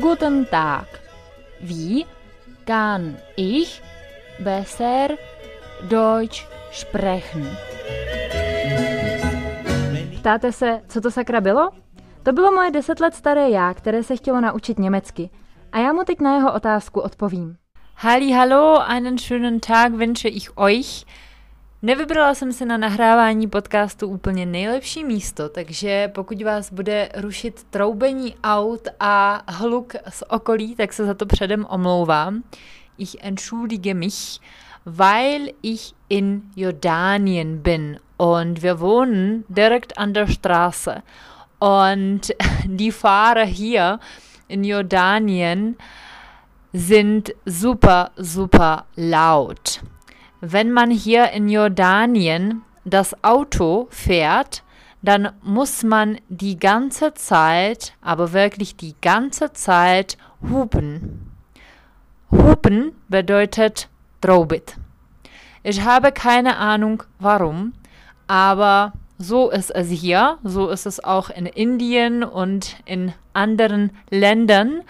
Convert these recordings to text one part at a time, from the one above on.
Guten Tag. Wie kann ich besser Deutsch sprechen? Ptáte se, co to sakra bylo? To bylo moje deset let staré já, které se chtělo naučit německy. A já mu teď na jeho otázku odpovím. Halli, hallo, einen schönen Tag wünsche ich euch. Nevybrala jsem si na nahrávání podcastu úplně nejlepší místo, takže pokud vás bude rušit troubení aut a hluk z okolí, tak se za to předem omlouvám. Ich entschuldige mich, weil ich in Jordanien bin und wir wohnen direkt an der Straße. Und die Fahrer hier in Jordanien sind super, super laut. Wenn man hier in Jordanien das Auto fährt, dann muss man die ganze Zeit, aber wirklich die ganze Zeit hupen. Hupen bedeutet Traubit. Ich habe keine Ahnung warum, aber so ist es hier, so ist es auch in Indien und in anderen Ländern.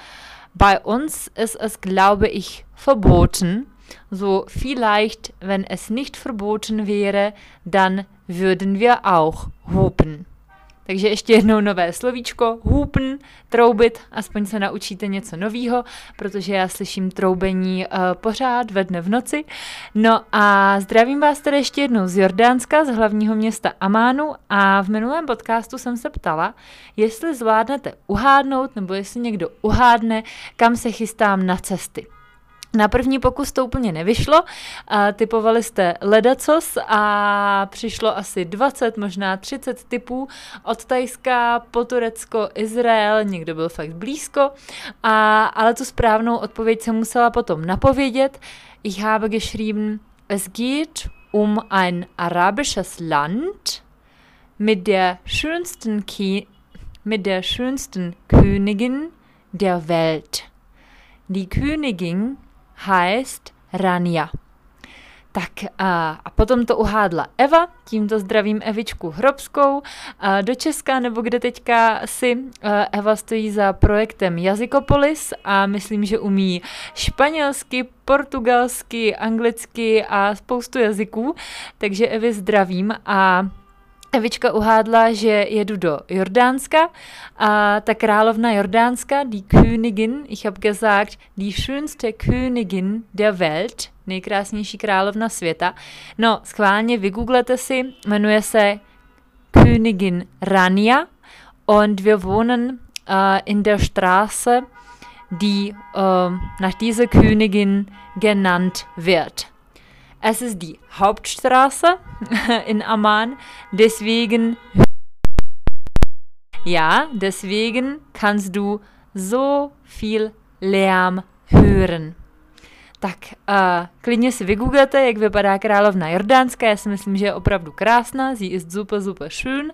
Bei uns ist es, glaube ich, verboten. So vielleicht, wenn es nicht verboten wäre, dann würden wir auch hupen. Takže ještě jednou nové slovíčko, hůpn, troubit, aspoň se naučíte něco nového, protože já slyším troubení uh, pořád ve dne v noci. No a zdravím vás tady ještě jednou z Jordánska, z hlavního města Amánu a v minulém podcastu jsem se ptala, jestli zvládnete uhádnout, nebo jestli někdo uhádne, kam se chystám na cesty. Na první pokus to úplně nevyšlo, a typovali jste ledacos a přišlo asi 20, možná 30 typů od Tajska po Turecko, Izrael, někdo byl fakt blízko, a, ale tu správnou odpověď jsem musela potom napovědět. Ich habe geschrieben, es geht um ein arabisches Land mit der schönsten, Ki mit der schönsten Königin der Welt. Die Königin heißt Rania. Tak a, a potom to uhádla Eva, tímto zdravím Evičku Hrobskou. A do Česka, nebo kde teďka si Eva stojí za projektem Jazykopolis a myslím, že umí španělsky, portugalsky, anglicky a spoustu jazyků, takže Evi zdravím a Evička uhádla, že jedu do Jordánska a ta královna Jordánska, die Königin, ich habe gesagt, die schönste Königin der Welt, nejkrásnější královna světa. No, schválně vygooglete si, jmenuje se Königin Rania und wir wohnen uh, in der Straße, die uh, nach dieser Königin genannt wird. Es ist die Hauptstraße in Amman, deswegen ja, deswegen kannst du so viel Lärm hören. Tak uh, klidně si vygooglete, jak vypadá královna Jordánská. Já si myslím, že je opravdu krásná. Sie ist super, super schön.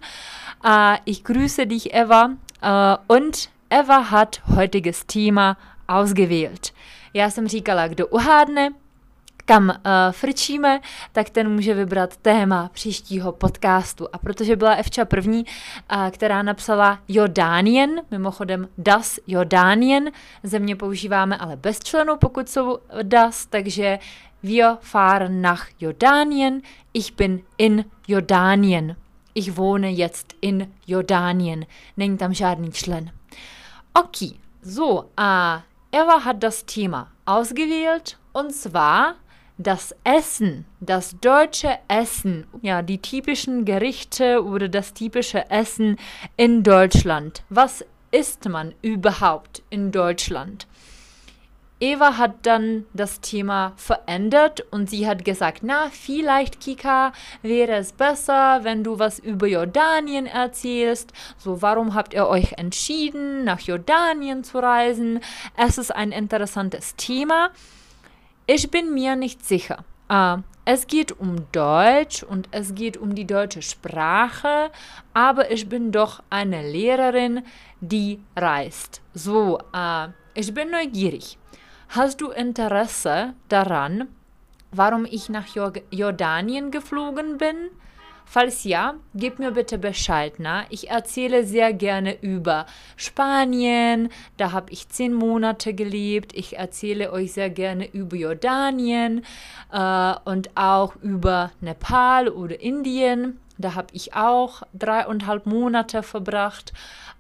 Uh, ich grüße dich, Eva. Uh, und Eva hat heutiges Thema ausgewählt. Já jsem říkala, kdo uhádne, kam uh, frčíme, tak ten může vybrat téma příštího podcastu. A protože byla Evča první, uh, která napsala Jordánien, mimochodem das Jordánien, země používáme ale bez členů, pokud jsou das, takže wir fahren nach Jordanien, ich bin in Jordanien. Ich wohne jetzt in Jordanien. Není tam žádný člen. Okay, so, uh, Eva hat das Thema ausgewählt und zwar das Essen, das deutsche Essen, ja, die typischen Gerichte oder das typische Essen in Deutschland. Was isst man überhaupt in Deutschland? Eva hat dann das Thema verändert und sie hat gesagt, na, vielleicht Kika wäre es besser, wenn du was über Jordanien erzählst. So, warum habt ihr euch entschieden, nach Jordanien zu reisen? Es ist ein interessantes Thema. Ich bin mir nicht sicher. Uh, es geht um Deutsch und es geht um die deutsche Sprache, aber ich bin doch eine Lehrerin, die reist. So, uh, ich bin neugierig. Hast du Interesse daran, warum ich nach Jordanien geflogen bin? Falls ja, gib mir bitte Bescheid. Na? Ich erzähle sehr gerne über Spanien, da habe ich zehn Monate gelebt. Ich erzähle euch sehr gerne über Jordanien äh, und auch über Nepal oder Indien. Da habe ich auch dreieinhalb Monate verbracht.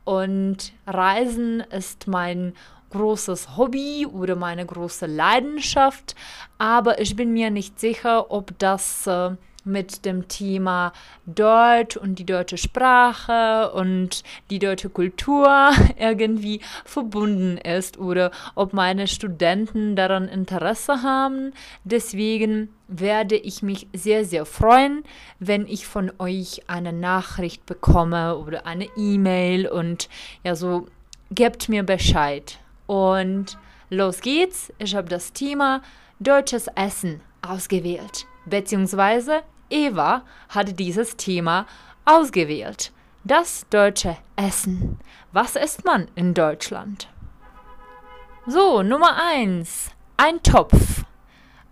Und Reisen ist mein großes Hobby oder meine große Leidenschaft. Aber ich bin mir nicht sicher, ob das äh, mit dem Thema Deutsch und die deutsche Sprache und die deutsche Kultur irgendwie verbunden ist oder ob meine Studenten daran Interesse haben. Deswegen werde ich mich sehr, sehr freuen, wenn ich von euch eine Nachricht bekomme oder eine E-Mail und ja, so gebt mir Bescheid. Und los geht's. Ich habe das Thema deutsches Essen ausgewählt, beziehungsweise Eva hatte dieses Thema ausgewählt. Das deutsche Essen. Was isst man in Deutschland? So, Nummer 1. Ein Topf.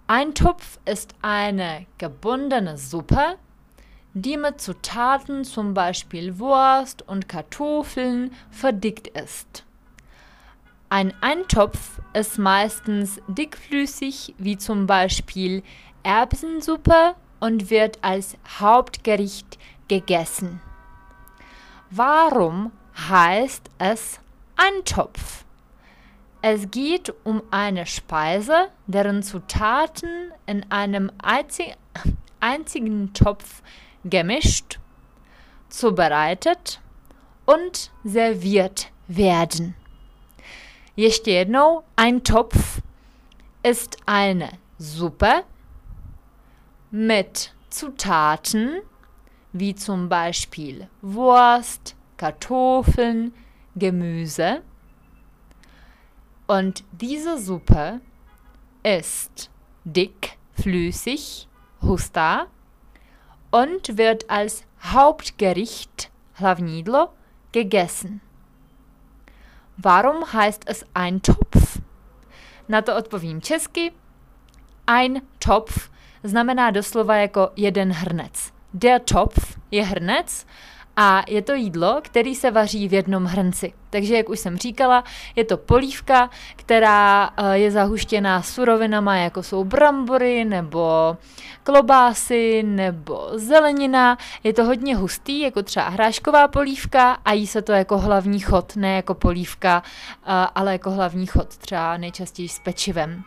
Ein Topf ist eine gebundene Suppe, die mit Zutaten zum Beispiel Wurst und Kartoffeln verdickt ist. Ein Eintopf ist meistens dickflüssig, wie zum Beispiel Erbsensuppe und wird als Hauptgericht gegessen. Warum heißt es Eintopf? Es geht um eine Speise, deren Zutaten in einem einzigen Topf gemischt, zubereitet und serviert werden. Ještě jednou, ein Topf ist eine Suppe, mit Zutaten wie zum Beispiel Wurst, Kartoffeln, Gemüse. Und diese Suppe ist dick, flüssig, husta und wird als Hauptgericht hlavnidlo gegessen. Warum heißt es ein Topf? Na to odpovím česky. Ein Topf znamená doslova jako jeden hrnec. Der Topf je hrnec a je to jídlo, který se vaří v jednom hrnci. Takže, jak už jsem říkala, je to polívka, která eh, je zahuštěná surovinama, jako jsou brambory nebo klobásy nebo zelenina. Je to hodně hustý, jako třeba hrášková polívka a jí se to jako hlavní chod, ne jako polívka, eh, ale jako hlavní chod, třeba nejčastěji s pečivem.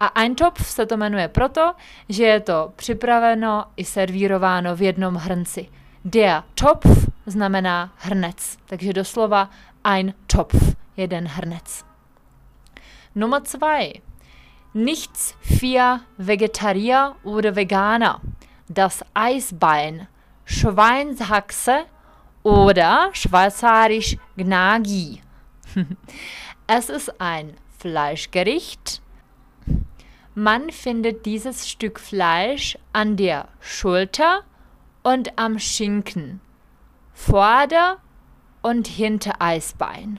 A Eintopf se to jmenuje proto, že je to připraveno i servírováno v jednom hrnci. Der Topf znamená hrnec, takže doslova ein Topf, jeden hrnec. Nummer zwei. Nichts für Vegetarier oder Veganer. Das Eisbein, Schweinshaxe oder schweizerisch Gnagi. es ist ein Fleischgericht, man findet dieses Stück Fleisch an der Schulter und am Schinken, Vorder- und Hintereisbein.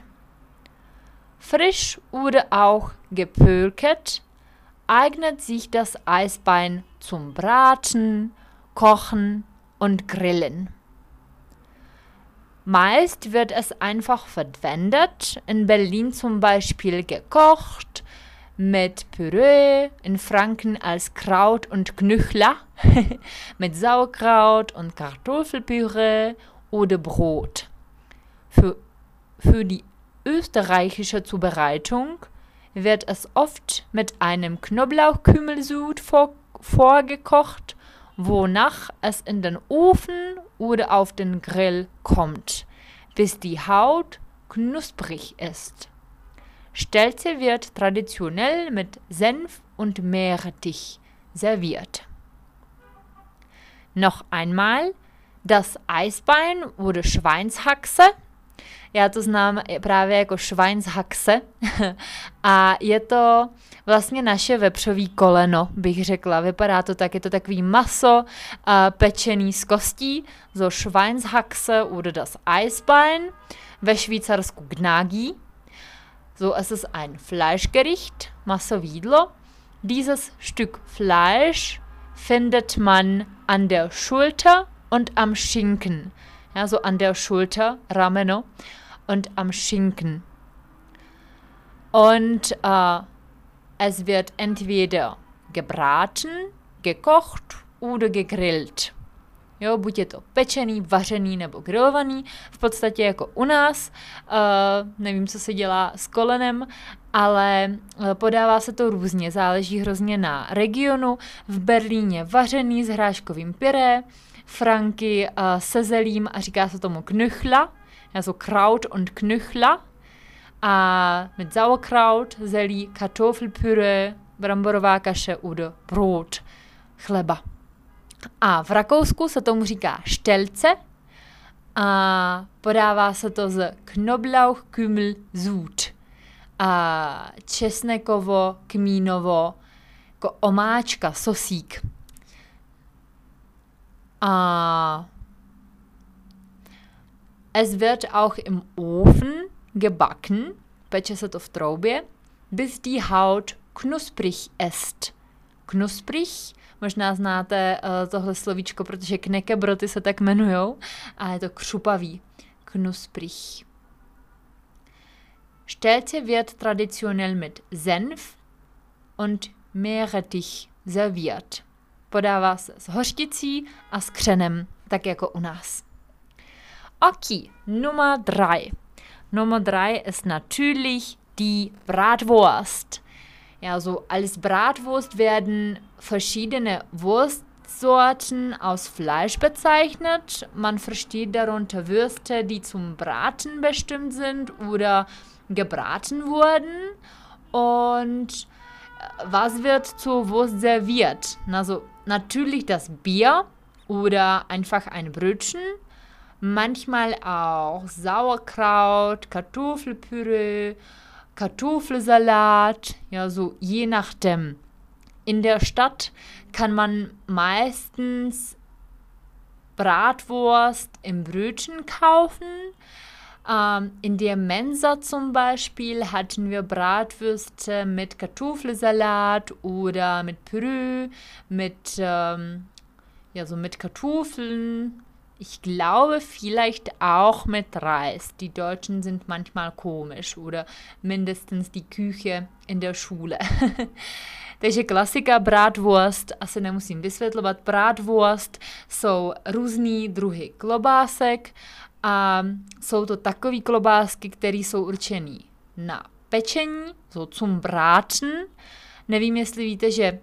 Frisch oder auch gepökert eignet sich das Eisbein zum Braten, Kochen und Grillen. Meist wird es einfach verwendet, in Berlin zum Beispiel gekocht, mit Püree, in Franken als Kraut und Knüchler, mit Sauerkraut und Kartoffelpüree oder Brot. Für, für die österreichische Zubereitung wird es oft mit einem Knoblauchkümmelsud vor, vorgekocht, wonach es in den Ofen oder auf den Grill kommt, bis die Haut knusprig ist. Stelze wird traditionell mit Senf und Meerrettich serviert. Noch einmal das Eisbein oder Schweinshaxe. Já to znám právě jako Schweinshaxe a je to vlastně naše vepřový koleno, bych řekla. Vypadá to tak, je to takový maso a pečený z kostí, so Schweinshaxe oder das Eisbein, ve Švýcarsku Gnagi. So, es ist ein Fleischgericht, Massovidlo, Dieses Stück Fleisch findet man an der Schulter und am Schinken. Ja, so an der Schulter, Rameno, und am Schinken. Und äh, es wird entweder gebraten, gekocht oder gegrillt. Jo, buď je to pečený, vařený nebo grilovaný, v podstatě jako u nás. Uh, nevím, co se dělá s kolenem, ale uh, podává se to různě, záleží hrozně na regionu. V Berlíně vařený s hráškovým pyré, Franky uh, se zelím a říká se tomu knüchla, also Kraut und knüchla. A mit Sauerkraut, zelí, Kartoffelpüree, bramborová kaše, udo, brot, chleba. A v Rakousku se tomu říká štelce a podává se to z Knoblauch, Kümel, Sud. A česnekovo, kmínovo, jako omáčka, sosík. A es wird auch im Ofen gebacken, peče se to v troubě, bis die Haut knusprig ist. Knusprig Možná znáte uh, tohle slovíčko, protože knekebroty se tak jmenujou a je to křupavý. Knusprig. Stelze wird traditionell mit Senf und Meerrettich serviert. Podává se s hořticí a s křenem, tak jako u nás. Okay, Nummer 3. Nummer 3 ist natürlich die Bratwurst. Ja, so als Bratwurst werden verschiedene Wurstsorten aus Fleisch bezeichnet. Man versteht darunter Würste, die zum Braten bestimmt sind oder gebraten wurden. Und äh, was wird zur Wurst serviert? Also natürlich das Bier oder einfach ein Brötchen. Manchmal auch Sauerkraut, Kartoffelpüree Kartoffelsalat, ja, so je nachdem. In der Stadt kann man meistens Bratwurst im Brötchen kaufen. Ähm, in der Mensa zum Beispiel hatten wir Bratwürste mit Kartoffelsalat oder mit Püree, mit, ähm, ja, so mit Kartoffeln, ich glaube vielleicht auch mit Reis. Die Deutschen sind manchmal komisch oder mindestens die Küche in der Schule. Takže klasika bratwurst, asi nemusím vysvětlovat, bratwurst jsou různý druhy klobásek a jsou to takové klobásky, které jsou určené na pečení, jsou zum braten. Nevím, jestli víte, že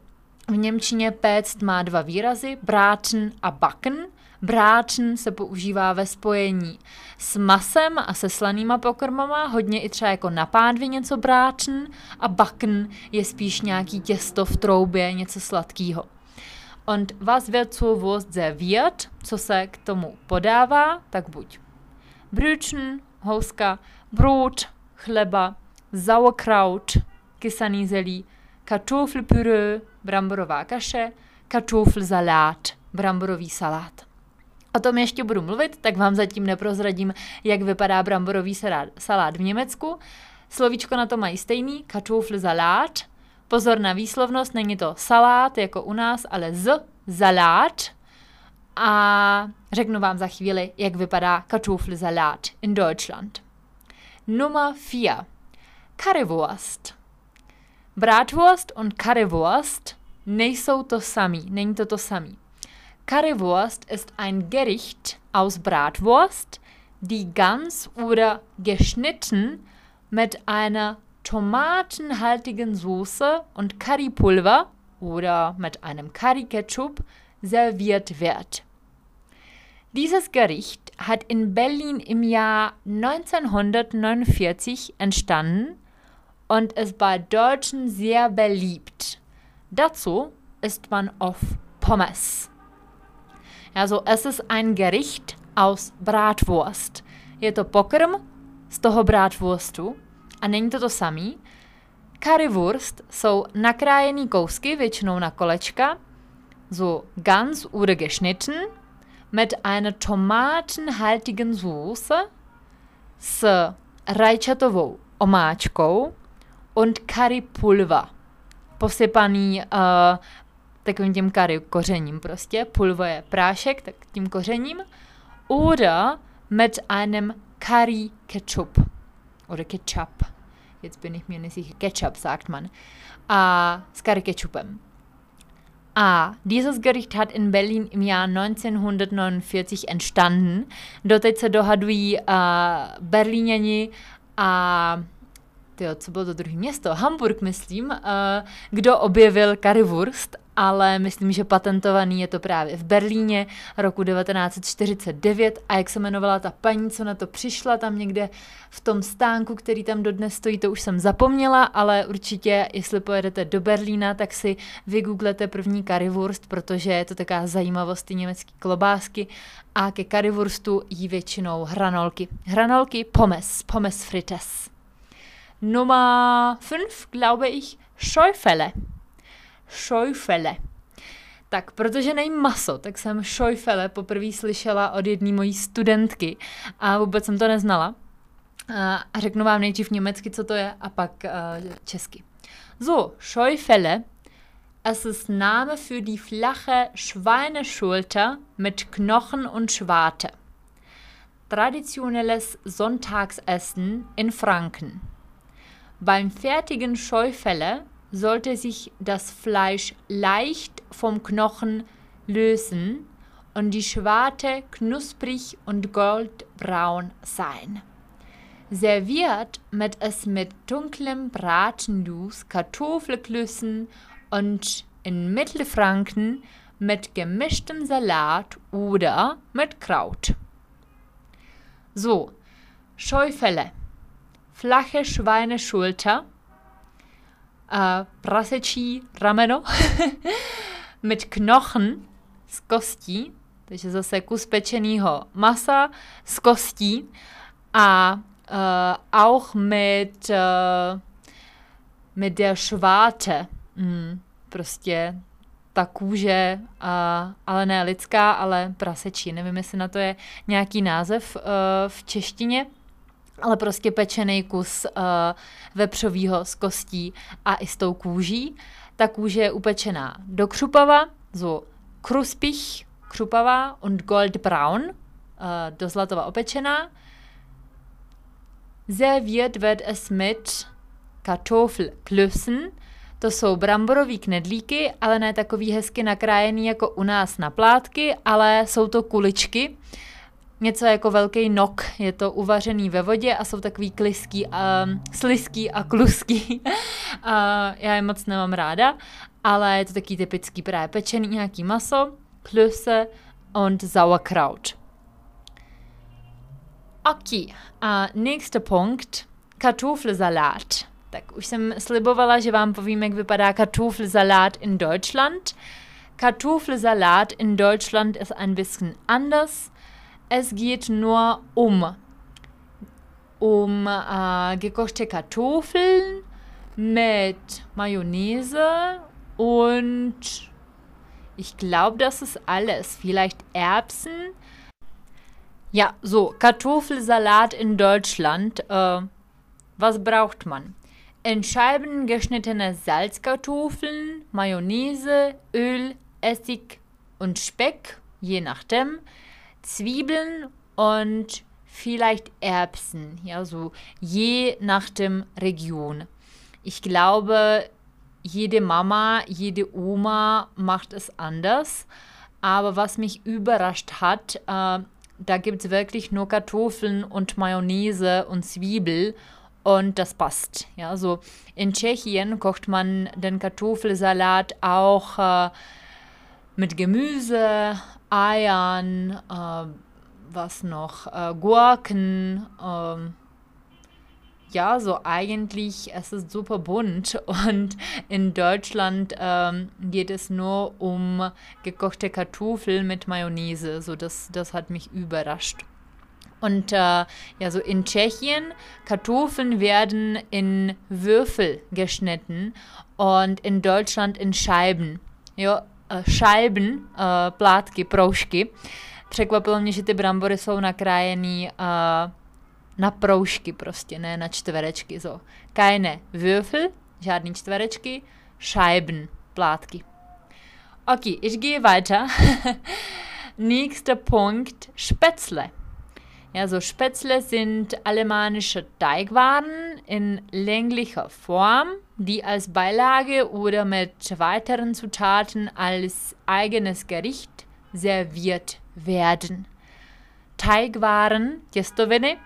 v Němčině péct má dva výrazy, braten a backen. Bráčn se používá ve spojení s masem a se slanýma pokrmama, hodně i třeba jako na pádvě něco bráčn a bakn je spíš nějaký těsto v troubě, něco sladkého. Und was wird zur Wurst serviert, co se k tomu podává, tak buď Brötchen, houska, brot, chleba, Sauerkraut, kysaný zelí, Kartoffelpüree, bramborová kaše, Kartoffelsalat, bramborový salát. O tom ještě budu mluvit, tak vám zatím neprozradím, jak vypadá bramborový salát v Německu. Slovíčko na to mají stejný, Kartoffelsalat. Pozor na výslovnost, není to salát jako u nás, ale z salát. A řeknu vám za chvíli, jak vypadá Kartoffelsalat in Deutschland. Nummer 4. Currywurst. Bratwurst und Currywurst nejsou to samý, není to to samý. Currywurst ist ein Gericht aus Bratwurst, die ganz oder geschnitten mit einer tomatenhaltigen Soße und Currypulver oder mit einem Curry-Ketchup serviert wird. Dieses Gericht hat in Berlin im Jahr 1949 entstanden und ist bei Deutschen sehr beliebt. Dazu isst man oft Pommes. Also es ist ein Gericht aus bratwurst. Je to pokrm z toho bratwurstu a není to to samý. Currywurst jsou nakrájený kousky, většinou na kolečka, so ganz oder geschnitten, mit einer tomatenhaltigen Soße s rajčatovou omáčkou und Currypulver. posypaný uh, takovým tím kary kořením prostě. Pulvo je prášek, tak tím kořením. Oder mit einem Curry Ketchup. Oder Ketchup. Jetzt bin ich mir nicht sicher. Ketchup sagt man. Uh, s Curry Ketchupem. A. Dieses Gericht hat in Berlin im Jahr 1949 entstanden. Doteď se dohadují uh, Berlíňani a tyjo, co bylo to druhé město? Hamburg, myslím, uh, kdo objevil currywurst ale myslím, že patentovaný je to právě v Berlíně roku 1949 a jak se jmenovala ta paní, co na to přišla tam někde v tom stánku, který tam dodnes stojí, to už jsem zapomněla, ale určitě, jestli pojedete do Berlína, tak si vygooglete první currywurst, protože je to taková zajímavost ty německé klobásky a ke currywurstu jí většinou hranolky. Hranolky Pommes, Pommes frites. Nummer 5, glaube ich, Scheufele. Šojfele. Tak, protože nejím maso, tak jsem šojfele poprvé slyšela od jedné mojí studentky a vůbec jsem to neznala. A řeknu vám nejdřív německy, co to je, a pak uh, česky. So, Scheufele, es ist Name für die flache Schweineschulter mit Knochen und Schwarte. Traditionelles Sonntagsessen in Franken. Beim fertigen Scheufele sollte sich das Fleisch leicht vom Knochen lösen und die Schwarte knusprig und goldbraun sein. Serviert wird es mit dunklem Bratenjuice, Kartoffelklößen und in Mittelfranken mit gemischtem Salat oder mit Kraut. So, Scheufele. Flache Schweineschulter uh, prasečí rameno mit Knochen z kostí, takže zase kus pečeného masa z kostí a uh, auch mit, uh, mit der Schwarte. Mm, prostě ta kůže, uh, ale ne lidská, ale prasečí. Nevím, jestli na to je nějaký název uh, v češtině ale prostě pečený kus uh, vepřovýho s kostí a i s tou kůží. Ta kůže je upečená do křupava, so kruspich, křupavá und goldbraun, uh, do zlatova opečená. Serviert wird es mit Kartoffelklößen, to jsou bramborový knedlíky, ale ne takový hezky nakrájený jako u nás na plátky, ale jsou to kuličky, něco jako velký nok. Je to uvařený ve vodě a jsou takový kliský, a, sliský a kluský. a já je moc nemám ráda, ale je to taky typický právě pečený nějaký maso, Klöße und Sauerkraut. Ok, a nächster Punkt, Kartoffelsalat. Tak už jsem slibovala, že vám povím, jak vypadá Kartoffelsalat in Deutschland. Kartoffelsalat in Deutschland ist ein bisschen anders. Es geht nur um um äh, gekochte Kartoffeln mit Mayonnaise und ich glaube, das ist alles. Vielleicht Erbsen. Ja, so, Kartoffelsalat in Deutschland. Äh, was braucht man? In Scheiben geschnittene Salzkartoffeln, Mayonnaise, Öl, Essig und Speck, je nachdem. Zwiebeln und vielleicht Erbsen, ja, so je nach dem Region. Ich glaube, jede Mama, jede Oma macht es anders. Aber was mich überrascht hat, äh, da gibt es wirklich nur Kartoffeln und Mayonnaise und Zwiebel und das passt. Ja, so in Tschechien kocht man den Kartoffelsalat auch äh, mit Gemüse, Eiern, äh, was noch, äh, Gurken, äh, ja, so eigentlich, es ist super bunt und in Deutschland ähm, geht es nur um gekochte Kartoffeln mit Mayonnaise, so das, das hat mich überrascht. Und äh, ja, so in Tschechien, Kartoffeln werden in Würfel geschnitten und in Deutschland in Scheiben. Ja, šajbn, uh, plátky, proužky. Překvapilo mě, že ty brambory jsou nakrájený uh, na proužky prostě, ne na čtverečky. So. Keine Würfel, žádný čtverečky, Scheiben, plátky. Okay, ich gehe weiter. Nächster Punkt, Spätzle. Ja, so Spätzle sind alemannische Teigwaren in länglicher Form, die als Beilage oder mit weiteren Zutaten als eigenes Gericht serviert werden. Teigwaren, těstoviny,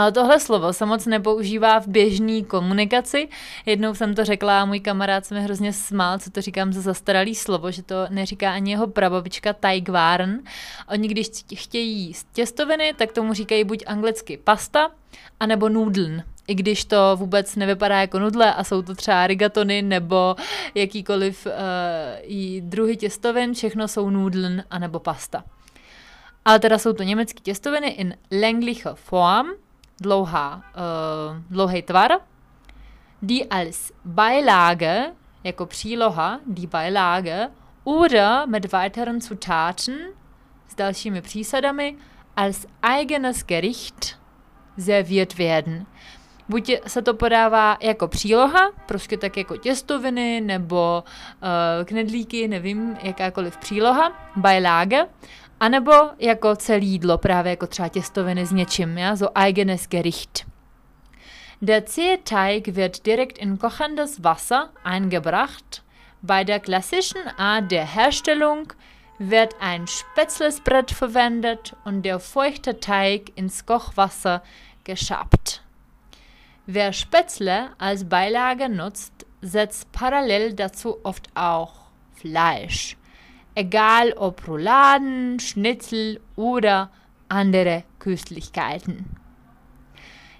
ale tohle slovo se moc nepoužívá v běžné komunikaci. Jednou jsem to řekla a můj kamarád se mi hrozně smál, co to říkám za zastaralý slovo, že to neříká ani jeho prababička Teigwaren. Oni když chtějí jíst těstoviny, tak tomu říkají buď anglicky pasta, anebo nudeln. I když to vůbec nevypadá jako nudle a jsou to třeba rigatony nebo jakýkoliv uh, druhy těstovin, všechno jsou nudeln anebo pasta. Ale teda jsou to německé těstoviny in länglicher Form, dlouhá, uh, dlouhý tvar, die als Beilage, jako příloha, die Beilage, oder mit weiteren Zutaten, s dalšími přísadami, als eigenes Gericht serviert werden. Buď se to podává jako příloha, prostě tak jako těstoviny nebo uh, knedlíky, nevím, jakákoliv příloha, Beilage, anebo jako celý jídlo, právě jako třeba těstoviny s něčím, ja, so eigenes Gericht. Der zähe Teig wird direkt in kochendes Wasser eingebracht. Bei der klassischen Art der Herstellung wird ein Spätzlesbrett verwendet und der feuchte Teig ins Kochwasser geschabt. Wer Spätzle als Beilage nutzt, setzt parallel dazu oft auch Fleisch egal ob Rouladen, Schnitzel oder andere Köstlichkeiten.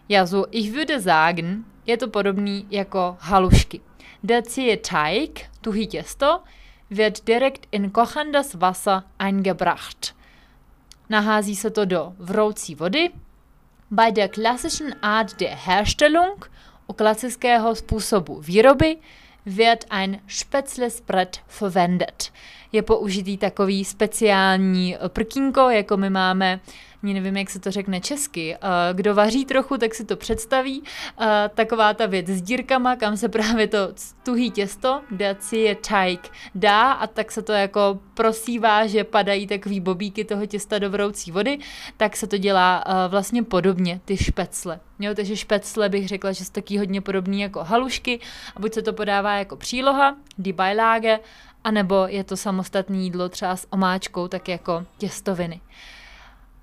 Ja, so, ich würde sagen, je to podobný jako halušky. Der Teig, tuhý těsto, wird direkt in kochendes Wasser eingebracht. Nahází se to do vroucí vody. Bei der klassischen Art der Herstellung, u klasického způsobu výroby, wird ein Spätzlesbrett verwendet je použitý takový speciální eh, prkínko, jako my máme nevím, jak se to řekne česky. Eh, kdo vaří trochu, tak si to představí. Eh, taková ta věc s dírkama, kam se právě to tuhý těsto, daci je teig, dá a tak se to jako prosívá, že padají takový bobíky toho těsta do vroucí vody, tak se to dělá vlastně podobně, ty špecle. Jo, takže špecle bych řekla, že jsou taky hodně podobný jako halušky a buď se to podává jako příloha, die Beilage, anebo je to samostatné jídlo třeba s omáčkou, tak jako těstoviny.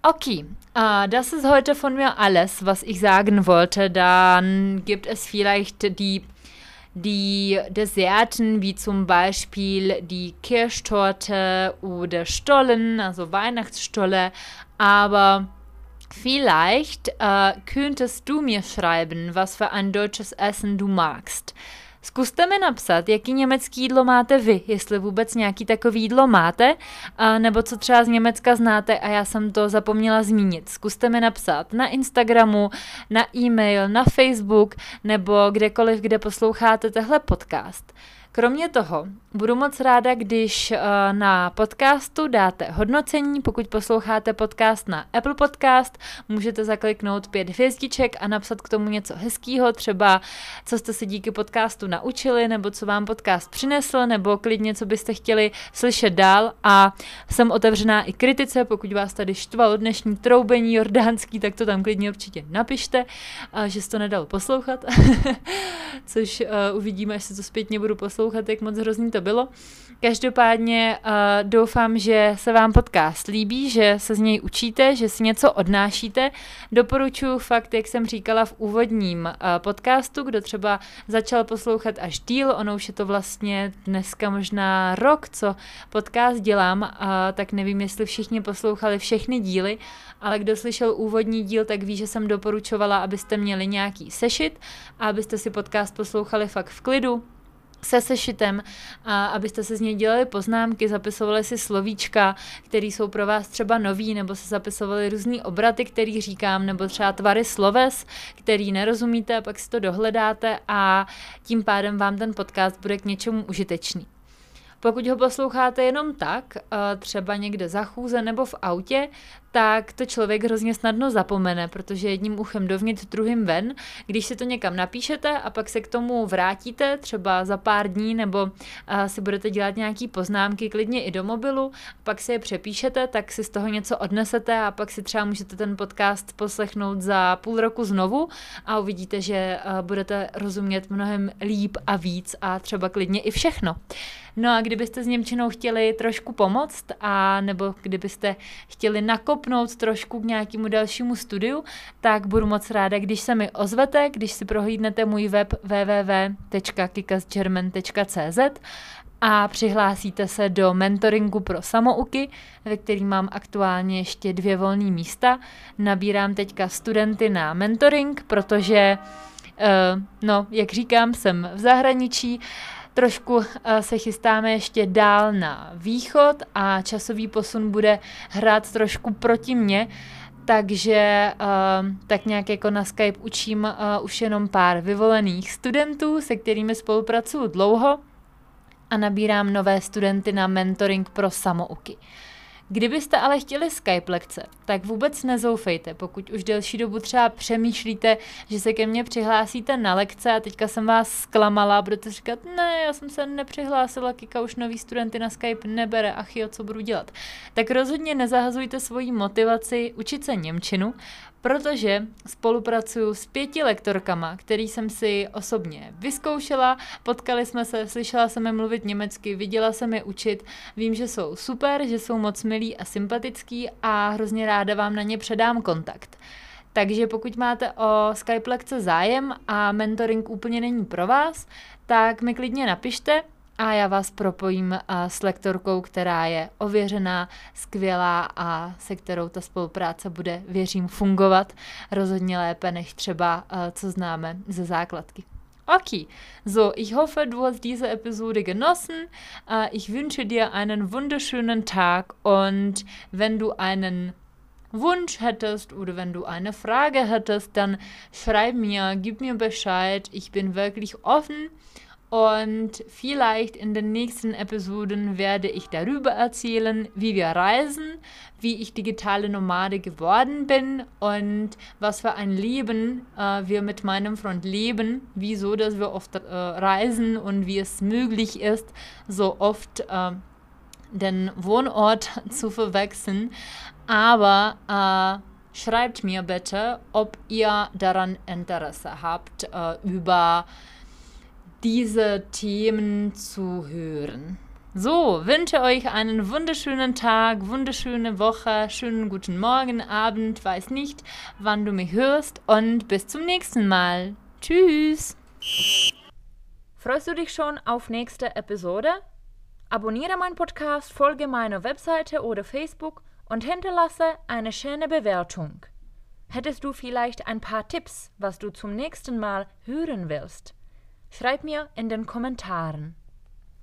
Okay, uh, das ist heute von mir alles, was ich sagen wollte. Dann gibt es vielleicht die, die Desserten, wie zum Beispiel die Kirschtorte oder Stollen, also Weihnachtsstolle. Aber vielleicht äh, könntest du mir schreiben, was für ein deutsches Essen du magst. Zkuste mi napsat, jaký německý jídlo máte vy, jestli vůbec nějaký takový jídlo máte, a nebo co třeba z Německa znáte a já jsem to zapomněla zmínit. Zkuste mi napsat na Instagramu, na e-mail, na Facebook nebo kdekoliv, kde posloucháte tehle podcast. Kromě toho budu moc ráda, když uh, na podcastu dáte hodnocení. Pokud posloucháte podcast na Apple Podcast, můžete zakliknout pět hvězdiček a napsat k tomu něco hezkého, třeba co jste se díky podcastu naučili, nebo co vám podcast přinesl, nebo klidně, co byste chtěli slyšet dál. A jsem otevřená i kritice, pokud vás tady štvalo dnešní troubení jordánský, tak to tam klidně určitě napište, uh, že jste to nedal poslouchat, což uh, uvidíme, až se to zpětně budu poslouchat, jak moc hrozný to bylo. Každopádně uh, doufám, že se vám podcast líbí, že se z něj učíte, že si něco odnášíte. Doporučuji fakt, jak jsem říkala v úvodním uh, podcastu, kdo třeba začal poslouchat až díl, ono už je to vlastně dneska možná rok, co podcast dělám, uh, tak nevím, jestli všichni poslouchali všechny díly, ale kdo slyšel úvodní díl, tak ví, že jsem doporučovala, abyste měli nějaký sešit a abyste si podcast poslouchali fakt v klidu, se sešitem, a abyste se z něj dělali poznámky, zapisovali si slovíčka, které jsou pro vás třeba nový, nebo se zapisovali různý obraty, který říkám, nebo třeba tvary sloves, který nerozumíte, pak si to dohledáte a tím pádem vám ten podcast bude k něčemu užitečný. Pokud ho posloucháte jenom tak, eh, třeba někde za chůze nebo v autě, tak to člověk hrozně snadno zapomene, protože jedním uchem dovnitř, druhým ven. Když si to někam napíšete a pak se k tomu vrátíte, třeba za pár dní, nebo eh, si budete dělat nějaký poznámky, klidně i do mobilu, pak si je přepíšete, tak si z toho něco odnesete a pak si třeba můžete ten podcast poslechnout za půl roku znovu a uvidíte, že eh, budete rozumět mnohem líp a víc a třeba klidně i všechno. No a kdybyste s Němčinou chtěli trošku pomoct a nebo kdybyste chtěli nakopnout trošku k nějakému dalšímu studiu, tak budu moc ráda, když se mi ozvete, když si prohlídnete můj web www.kikasgerman.cz a přihlásíte se do mentoringu pro samouky, ve který mám aktuálně ještě dvě volné místa. Nabírám teďka studenty na mentoring, protože, uh, no, jak říkám, jsem v zahraničí, Trošku eh, se chystáme ještě dál na východ a časový posun bude hrát trošku proti mně, takže uh, tak nějak jako na Skype učím uh, už jenom pár vyvolených studentů, se kterými spolupracuju dlouho a nabírám nové studenty na mentoring pro samouky. Kdybyste ale chtěli Skype lekce, tak vůbec nezoufejte, pokud už delší dobu třeba přemýšlíte, že se ke mně přihlásíte na lekce a teďka jsem vás zklamala budete říkat, ne, já jsem se nepřihlásila, Kika už nový studenty na Skype nebere, ach jo, co budu dělat. Tak rozhodně nezahazujte svoji motivaci učit se Němčinu, protože spolupracuju s pěti lektorkama, který jsem si osobně vyzkoušela, potkali jsme se, slyšela jsem je mluvit německy, viděla jsem je učit, vím, že jsou super, že jsou moc milí a sympatický a hrozně ráda vám na ně předám kontakt. Takže pokud máte o Skype lekce zájem a mentoring úplně není pro vás, tak mi klidně napište, a já vás propojím s lektorkou, která je ověřená, skvělá a se kterou ta spolupráce bude, věřím, fungovat rozhodně lépe, než třeba, co známe ze základky. Okay, so, ich hoffe, du hast diese Episode genossen. Ich wünsche dir einen wunderschönen Tag und wenn du einen Wunsch hättest oder wenn du eine Frage hättest, dann schreib mir, gib mir Bescheid. Ich bin wirklich offen Und vielleicht in den nächsten Episoden werde ich darüber erzählen, wie wir reisen, wie ich digitale Nomade geworden bin und was für ein Leben äh, wir mit meinem Freund leben, wieso, dass wir oft äh, reisen und wie es möglich ist, so oft äh, den Wohnort zu verwechseln. Aber äh, schreibt mir bitte, ob ihr daran Interesse habt, äh, über diese Themen zu hören. So, wünsche euch einen wunderschönen Tag, wunderschöne Woche, schönen guten Morgen, Abend, weiß nicht, wann du mich hörst und bis zum nächsten Mal. Tschüss. Freust du dich schon auf nächste Episode? Abonniere meinen Podcast, folge meiner Webseite oder Facebook und hinterlasse eine schöne Bewertung. Hättest du vielleicht ein paar Tipps, was du zum nächsten Mal hören willst? Schreib mir in den Kommentaren.